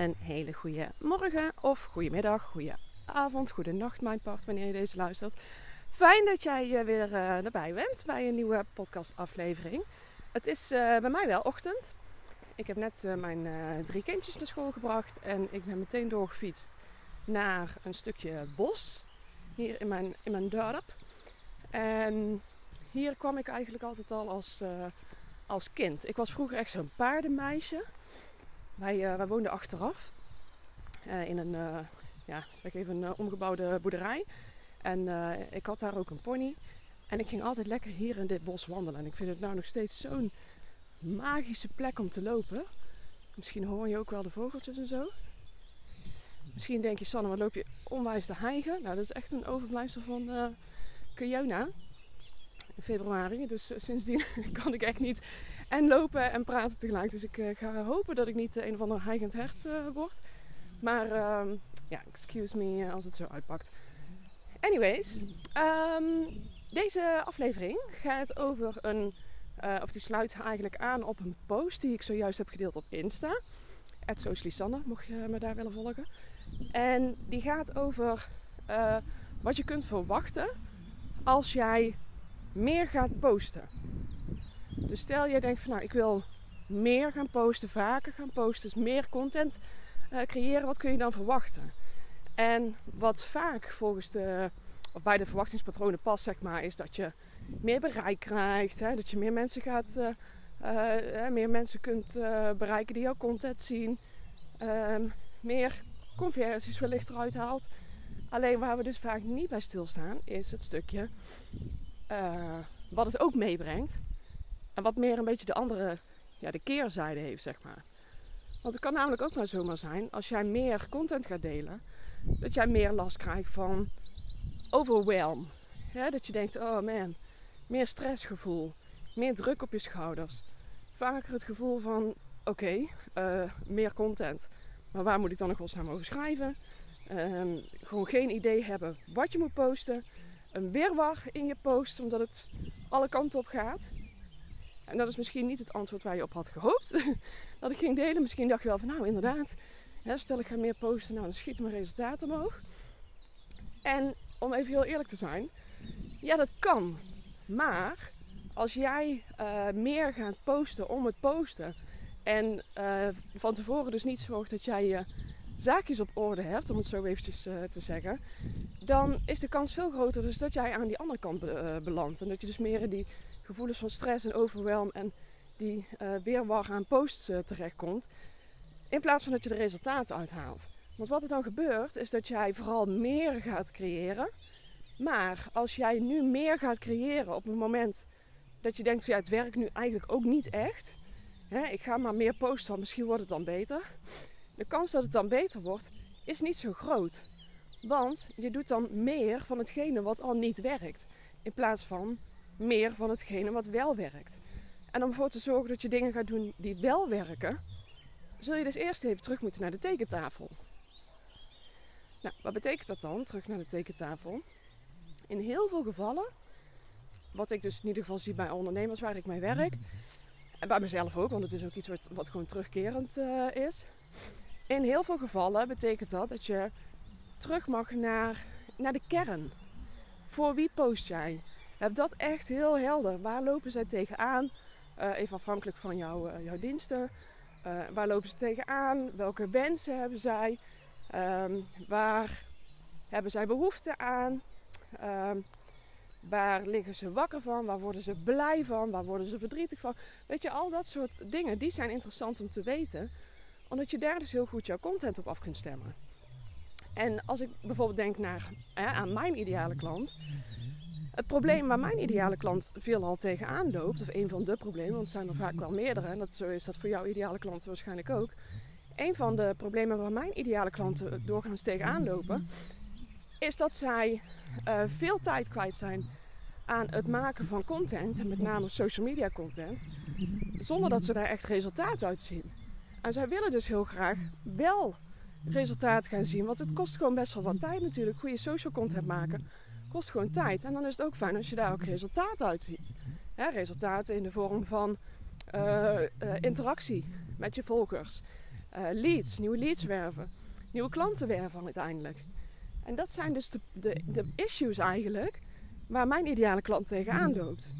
een hele goede morgen of goedemiddag, goede avond, goede nacht, mijn part, wanneer je deze luistert. Fijn dat jij uh, weer uh, erbij bent bij een nieuwe podcastaflevering. Het is uh, bij mij wel ochtend. Ik heb net mijn drie kindjes naar school gebracht en ik ben meteen doorgefietst naar een stukje bos hier in mijn, in mijn dorp. En hier kwam ik eigenlijk altijd al als, als kind. Ik was vroeger echt zo'n paardenmeisje. Wij, wij woonden achteraf in een ja, zeg even een omgebouwde boerderij. En ik had daar ook een pony. En ik ging altijd lekker hier in dit bos wandelen. En ik vind het nou nog steeds zo'n magische plek om te lopen. Misschien hoor je ook wel de vogeltjes en zo. Misschien denk je, Sanne, wat loop je onwijs te hijgen? Nou, dat is echt een overblijfsel van uh, februari. Dus uh, sindsdien kan ik echt niet en lopen en praten tegelijk. Dus ik uh, ga hopen dat ik niet een of ander hijgend hert word. Maar ehm, ja, excuse me als het zo uitpakt. Anyways, um, deze aflevering gaat over een, of die sluit eigenlijk aan op een post die ik zojuist heb gedeeld op Insta. Socialisanne, mocht je me daar willen volgen. En die gaat over wat je kunt verwachten als jij meer gaat posten. Dus stel je denkt van nou ik wil meer gaan posten, vaker gaan posten, dus meer content uh, creëren, wat kun je dan verwachten? En wat vaak volgens de, of bij de verwachtingspatronen past, zeg maar, is dat je meer bereik krijgt. Hè? Dat je meer mensen gaat, uh, uh, meer mensen kunt bereiken die jouw content zien. Ehm, meer conversies wellicht eruit haalt. Alleen waar we dus vaak niet bij stilstaan, is het stukje wat het ook meebrengt. En wat meer een beetje de andere, ja, de keerzijde heeft, zeg maar. Want het kan namelijk ook maar zomaar zijn, als jij meer content gaat delen, dat jij meer last krijgt van overwhelm. Ja, dat je denkt, oh man, meer stressgevoel, meer druk op je schouders. Vaker het gevoel van, oké, eh, meer content. Maar waar moet ik dan nog godsnaam over schrijven? Um, gewoon geen idee hebben wat je moet posten. Een weerwar in je post, omdat het alle kanten op gaat. En dat is misschien niet het antwoord waar je op had gehoopt. dat ik ging delen. Misschien dacht je wel van, nou inderdaad, stel ik ga meer posten, nou dan schieten mijn resultaten omhoog. En om even heel eerlijk te zijn, ja dat kan. Maar als jij uh, meer gaat posten om het posten en uh, van tevoren dus niet zorgt dat jij je zaakjes op orde hebt, om het zo eventjes uh, te zeggen, dan is de kans veel groter dus dat jij aan die andere kant be belandt. En dat je dus meer in die gevoelens van stress en overwhelm en die weerwar aan posts terechtkomt. In plaats van dat je de resultaten uithaalt. Want wat er dan gebeurt, is dat jij vooral meer gaat creëren. Maar als jij nu meer gaat creëren op het moment dat je denkt van ja, het werkt nu eigenlijk ook niet echt. Hè, ik ga maar meer posten, misschien wordt het dan beter. De kans dat het dan beter wordt, is niet zo groot. Want je doet dan meer van hetgene wat al niet werkt. In plaats van meer van hetgene wat wel werkt. En om ervoor te zorgen dat je dingen gaat doen die wel werken, zul je dus eerst even terug moeten naar de tekentafel. Nou, wat betekent dat dan, terug naar de tekentafel? In heel veel gevallen, wat ik dus in ieder geval zie bij ondernemers waar ik mee werk, en bij mezelf ook, want het is ook iets wat, wat gewoon terugkerend uh, is. In heel veel gevallen betekent dat dat je terug mag naar, naar de kern. Voor wie post jij? Heb dat echt heel helder. Waar lopen zij tegenaan? Uh, even afhankelijk van jouw, uh, jouw diensten. Uh, waar lopen ze tegenaan? Welke wensen hebben zij? Um, waar hebben zij behoefte aan? Um, waar liggen ze wakker van? Waar worden ze blij van? Waar worden ze verdrietig van? Weet je, al dat soort dingen, die zijn interessant om te weten. Omdat je daar dus heel goed jouw content op af kunt stemmen. En als ik bijvoorbeeld denk naar, hè, aan mijn ideale klant, het probleem waar mijn ideale klant veelal tegenaan loopt, of een van de problemen, want er zijn er vaak wel meerdere, en dat, zo is dat voor jouw ideale klant waarschijnlijk ook. Een van de problemen waar mijn ideale klanten doorgaans tegenaan lopen, is dat zij uh, veel tijd kwijt zijn aan het maken van content, en met name social media content, zonder dat ze daar echt resultaat uit zien. En zij willen dus heel graag wel resultaat gaan zien, want het kost gewoon best wel wat tijd natuurlijk, goede social content maken kost gewoon tijd. En dan is het ook fijn als je daar ook resultaten uit ziet. resultaten in de vorm van uh, uh, interactie met je volgers. uh, leads, nieuwe leads werven, nieuwe klanten werven uiteindelijk. En dat zijn dus de, de, de issues eigenlijk waar mijn ideale klant tegenaan loopt.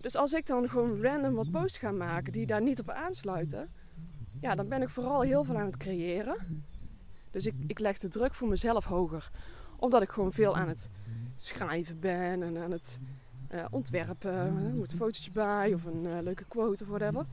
Dus als ik dan gewoon random wat posts ga maken die daar niet op aansluiten, ja, dan ben ik vooral heel veel aan het creëren. Dus ik, ik leg de druk voor mezelf hoger, omdat ik gewoon veel aan het schrijven ben en aan het uh, ontwerpen. Er moet een fotootje bij of een uh, leuke quote of whatever.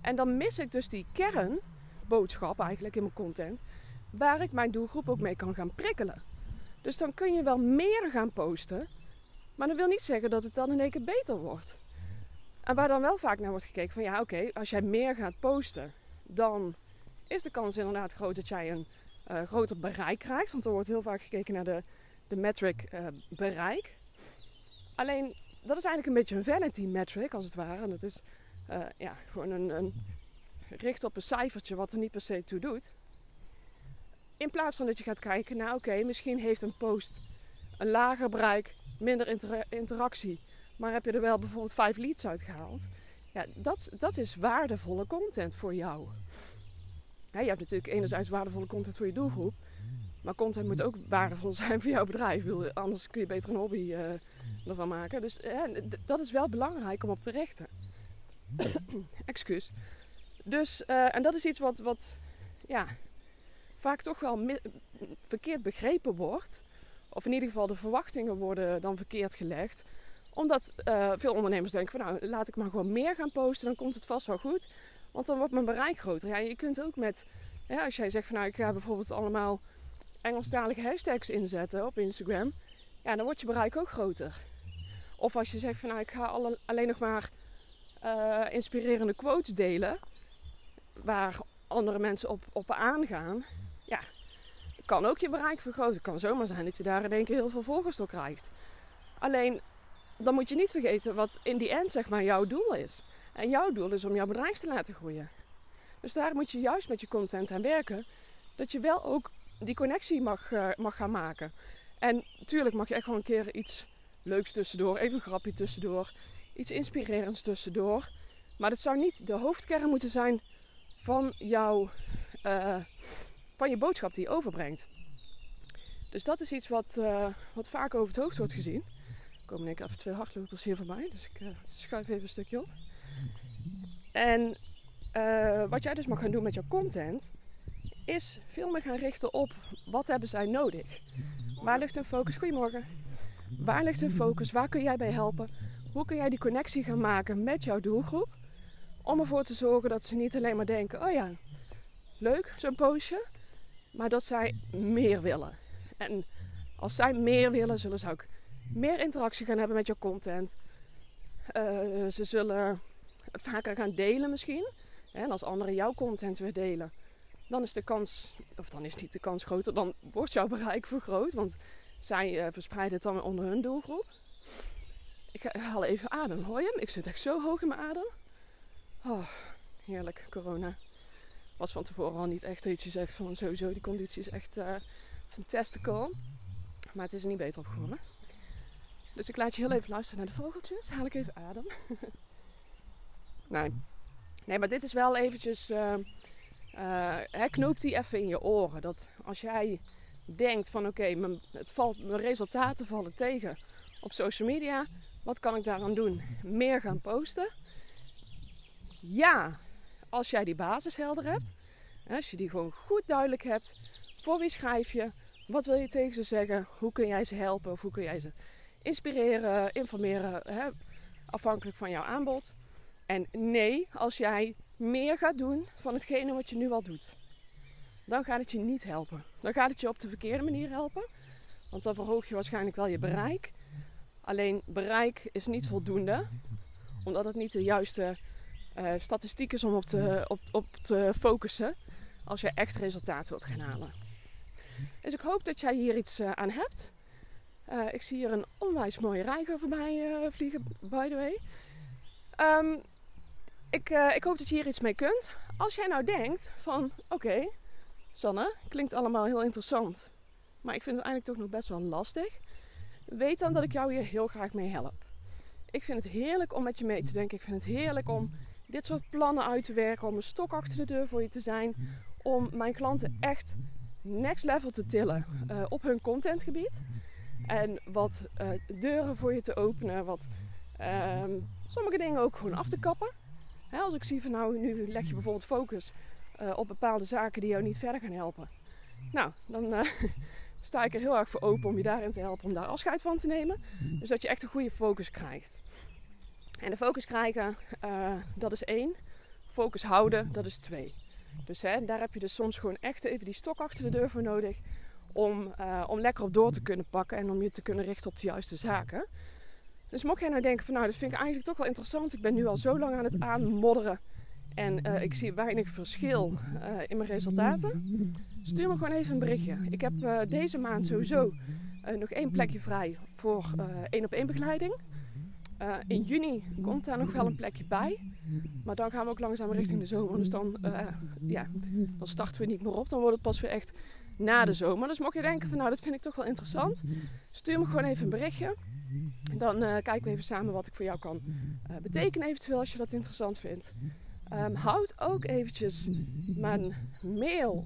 En dan mis ik dus die kernboodschap eigenlijk in mijn content, waar ik mijn doelgroep ook mee kan gaan prikkelen. Dus dan kun je wel meer gaan posten, maar dat wil niet zeggen dat het dan in één keer beter wordt. En waar dan wel vaak naar wordt gekeken van ja oké, als jij meer gaat posten, dan is de kans inderdaad groot dat jij een uh, groter bereik krijgt. Want er wordt heel vaak gekeken naar de, de metric uh, bereik. Alleen dat is eigenlijk een beetje een vanity metric als het ware. En dat is uh, ja, gewoon een, een richt op een cijfertje wat er niet per se toe doet. In plaats van dat je gaat kijken naar oké, misschien heeft een post een lager bereik, minder inter interactie. Maar heb je er wel bijvoorbeeld vijf leads uitgehaald? Ja, dat, dat is waardevolle content voor jou. Je hebt natuurlijk enerzijds waardevolle content voor je doelgroep. Maar content moet ook waardevol zijn voor jouw bedrijf. Anders kun je beter een hobby uh, ervan maken. Dus dat is wel belangrijk om op te richten. Excuus. Dus, uh, en dat is iets wat, wat ja, vaak toch wel verkeerd begrepen wordt. Of in ieder geval de verwachtingen worden dan verkeerd gelegd. Omdat uh, veel ondernemers denken van nou laat ik maar gewoon meer gaan posten. Dan komt het vast wel goed. Want dan wordt mijn bereik groter. Ja, je kunt ook met, ja, als jij zegt van nou ik ga bijvoorbeeld allemaal Engelstalige hashtags inzetten op Instagram. Ja, dan wordt je bereik ook groter. Of als je zegt van nou ik ga alle, alleen nog maar uh, inspirerende quotes delen. Waar andere mensen op, op aangaan. Ja, kan ook je bereik vergroten. Het kan zomaar zijn dat je daar in één keer heel veel volgers door krijgt. Alleen, dan moet je niet vergeten wat in die end zeg maar jouw doel is. En jouw doel is om jouw bedrijf te laten groeien. Dus daar moet je juist met je content aan werken. Dat je wel ook die connectie mag, uh, mag gaan maken. En natuurlijk mag je echt gewoon een keer iets leuks tussendoor. Even een grapje tussendoor. Iets inspirerends tussendoor. Maar dat zou niet de hoofdkern moeten zijn van jouw... Uh, van je boodschap die je overbrengt. Dus dat is iets wat, uh, wat vaak over het hoofd wordt gezien. Komen ik even twee hardlopers hier voorbij. Dus ik uh, schuif even een stukje op. En uh, wat jij dus mag gaan doen met jouw content, is veel meer gaan richten op wat hebben zij nodig. Waar ligt hun focus? Goedemorgen. Waar ligt hun focus? Waar kun jij bij helpen? Hoe kun jij die connectie gaan maken met jouw doelgroep? Om ervoor te zorgen dat ze niet alleen maar denken: oh ja, leuk zo'n postje, maar dat zij meer willen. En als zij meer willen, zullen ze ook meer interactie gaan hebben met jouw content. Uh, ze zullen het vaker gaan delen misschien. En als anderen jouw content weer delen, dan is de kans, of dan is niet de kans groter, dan wordt jouw bereik vergroot. Want zij uh, verspreiden het dan onder hun doelgroep. Ik haal even adem. Hoor je hem? Ik zit echt zo hoog in mijn adem. Oh, heerlijk, corona. Was van tevoren al niet echt iets je zegt van sowieso, die conditie is echt uh, fantastical. Maar het is er niet beter op geworden. Dus ik laat je heel even luisteren naar de vogeltjes. Haal ik even adem. nee. nee, maar dit is wel eventjes... Uh, uh, knoop die even in je oren. Dat als jij denkt van oké, okay, valt, mijn resultaten vallen tegen op social media. Wat kan ik daaraan doen? Meer gaan posten. Ja, als jij die basis helder hebt. Als je die gewoon goed duidelijk hebt. Voor wie schrijf je? Wat wil je tegen ze zeggen? Hoe kun jij ze helpen? Of hoe kun jij ze inspireren, informeren? Hè? Afhankelijk van jouw aanbod. En nee, als jij meer gaat doen van hetgene wat je nu al doet. Dan gaat het je niet helpen. Dan gaat het je op de verkeerde manier helpen. Want dan verhoog je waarschijnlijk wel je bereik. Alleen bereik is niet voldoende. Omdat het niet de juiste uh, statistiek is om op te, op, op te focussen. Als je echt resultaten wilt gaan halen. Dus ik hoop dat jij hier iets uh, aan hebt. Uh, ik zie hier een onwijs mooie reiger voorbij vliegen, by the way. Um, ik, ik hoop dat je hier iets mee kunt. Als jij nou denkt van, oké, Sanne, klinkt allemaal heel interessant. Maar ik vind het eigenlijk toch nog best wel lastig. Weet dan dat ik jou hier heel graag mee help. Ik vind het heerlijk om met je mee te denken. Ik vind het heerlijk om dit soort plannen uit te werken, om een stok achter de deur voor je te zijn, om mijn klanten echt next level te tillen uh, op hun contentgebied. En wat uh, deuren voor je te openen, wat uh, sommige dingen ook gewoon af te kappen. Hè, als ik zie van nou, nu leg je bijvoorbeeld focus uh, op bepaalde zaken die jou niet verder gaan helpen. Nou, dan sta ik er heel erg voor open om je daarin te helpen om daar afscheid van te nemen. Dus dat je echt een goede focus krijgt. En de focus krijgen, dat is één. Focus houden, dat is twee. Dus hè, daar heb je dus soms gewoon echt even die stok achter de deur voor nodig. Om, uh, om lekker op door te kunnen pakken en om je te kunnen richten op de juiste zaken. Dus mocht jij nou denken van nou, dat vind ik eigenlijk toch wel interessant. Ik ben nu al zo lang aan het aanmodderen. En uh, ik zie weinig verschil uh, in mijn resultaten. Stuur me gewoon even een berichtje. Ik heb uh, deze maand sowieso nog één plekje vrij voor één op één begeleiding. in juni komt daar nog wel een plekje bij. Maar dan gaan we ook langzaam richting de zomer. Dus dan, ja, dan starten we niet meer op. Dan wordt het pas weer echt na de zomer. Dus mocht je denken van nou, dat vind ik toch wel interessant. Stuur me gewoon even een berichtje. Dan kijken we even samen wat ik voor jou kan betekenen eventueel als je dat interessant vindt. Um, houd ook eventjes mijn mail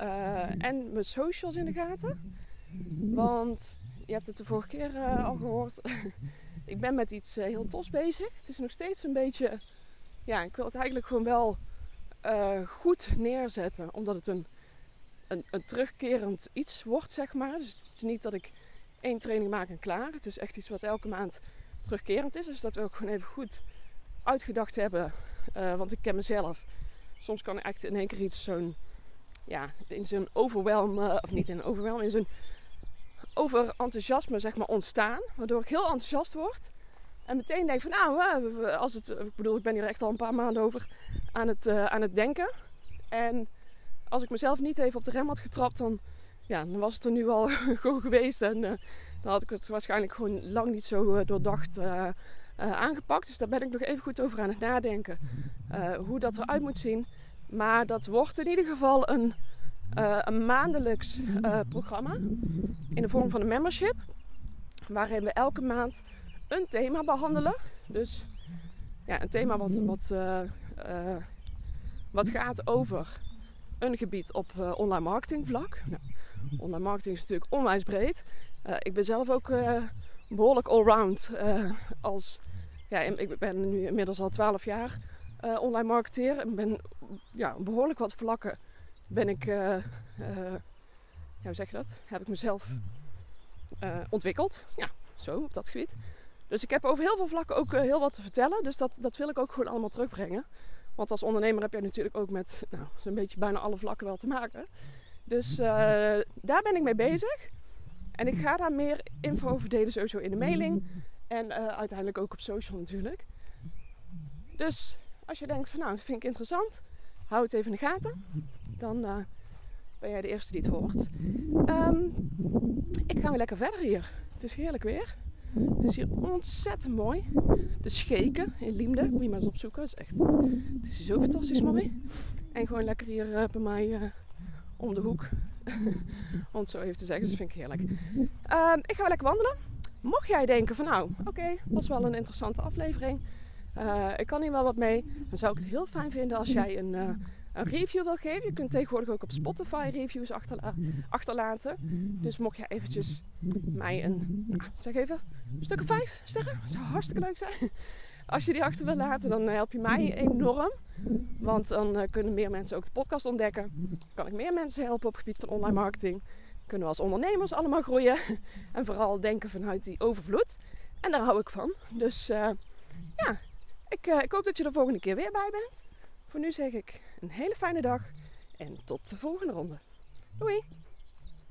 uh, en mijn socials in de gaten. Want je hebt het de vorige keer uh, al gehoord. ik ben met iets uh, heel tofs bezig. Het is nog steeds een beetje. Ja, ik wil het eigenlijk gewoon wel goed neerzetten. Omdat het een, een, terugkerend iets wordt, zeg maar. Dus het is niet dat ik één training maak en klaar. Het is echt iets wat elke maand terugkerend is. Dus dat we ook gewoon even goed uitgedacht hebben uh, want ik ken mezelf. Soms kan echt in één keer iets zo'n, ja, in zo'n overwhelm, uh, of niet in een in zo'n overenthousiasme zeg maar ontstaan. Waardoor ik heel enthousiast word. En meteen denk van nou, als het, ik bedoel, ik ben hier echt al een paar maanden over aan het, aan het denken. En als ik mezelf niet even op de rem had getrapt, dan, ja, dan was het er nu al gewoon geweest. En dan had ik het waarschijnlijk gewoon lang niet zo doordacht uh, aangepakt. Dus daar ben ik nog even goed over aan het nadenken. Uh, hoe dat eruit moet zien. Maar dat wordt in ieder geval een, uh, een maandelijks programma. In de vorm van een membership. Waarin we elke maand een thema behandelen. Dus ja, een thema wat, wat, wat gaat over een gebied op online marketing vlak. Nou, online marketing is natuurlijk onwijs breed. ik ben zelf ook behoorlijk allround als ja, ik ben nu inmiddels al 12 jaar online marketeer. En ben ja, behoorlijk wat vlakken ben ik, ja, hoe zeg je dat? Heb ik mezelf ontwikkeld. Ja, zo op dat gebied. Dus ik heb over heel veel vlakken ook heel wat te vertellen. Dus dat, dat wil ik ook gewoon allemaal terugbrengen. Want als ondernemer heb je natuurlijk ook met nou, zo'n beetje bijna alle vlakken wel te maken. Dus daar ben ik mee bezig. En ik ga daar meer info over delen sowieso in de mailing. En uh, uiteindelijk ook op social natuurlijk. Dus als je denkt van nou, dat vind ik interessant, hou het even in de gaten. Dan uh, ben jij de eerste die het hoort. Um, ik ga weer lekker verder hier. Het is heerlijk weer. Het is hier ontzettend mooi. De Scheken in Liemde, moet je maar eens opzoeken. Het is echt, het is hier zo fantastisch mooi. En gewoon lekker hier uh, bij mij om de hoek. Om het zo even te zeggen, dus dat vind ik heerlijk. Um, ik ga weer lekker wandelen. Mocht jij denken van nou, oké, okay, was wel een interessante aflevering. Uh, ik kan hier wel wat mee. Dan zou ik het heel fijn vinden als jij een, een review wil geven. Je kunt tegenwoordig ook op Spotify reviews achterla achterlaten. Dus mocht jij eventjes mij een, zeg even, een stuk of vijf sterren. Dat zou hartstikke leuk zijn. Als je die achter wil laten, dan help je mij enorm. Want dan uh, kunnen meer mensen ook de podcast ontdekken. Kan ik meer mensen helpen op het gebied van online marketing kunnen we als ondernemers allemaal groeien. En vooral denken vanuit die overvloed. En daar hou ik van. Dus uh, ja, ik, uh, ik hoop dat je er volgende keer weer bij bent. Voor nu zeg ik een hele fijne dag en tot de volgende ronde. Doei!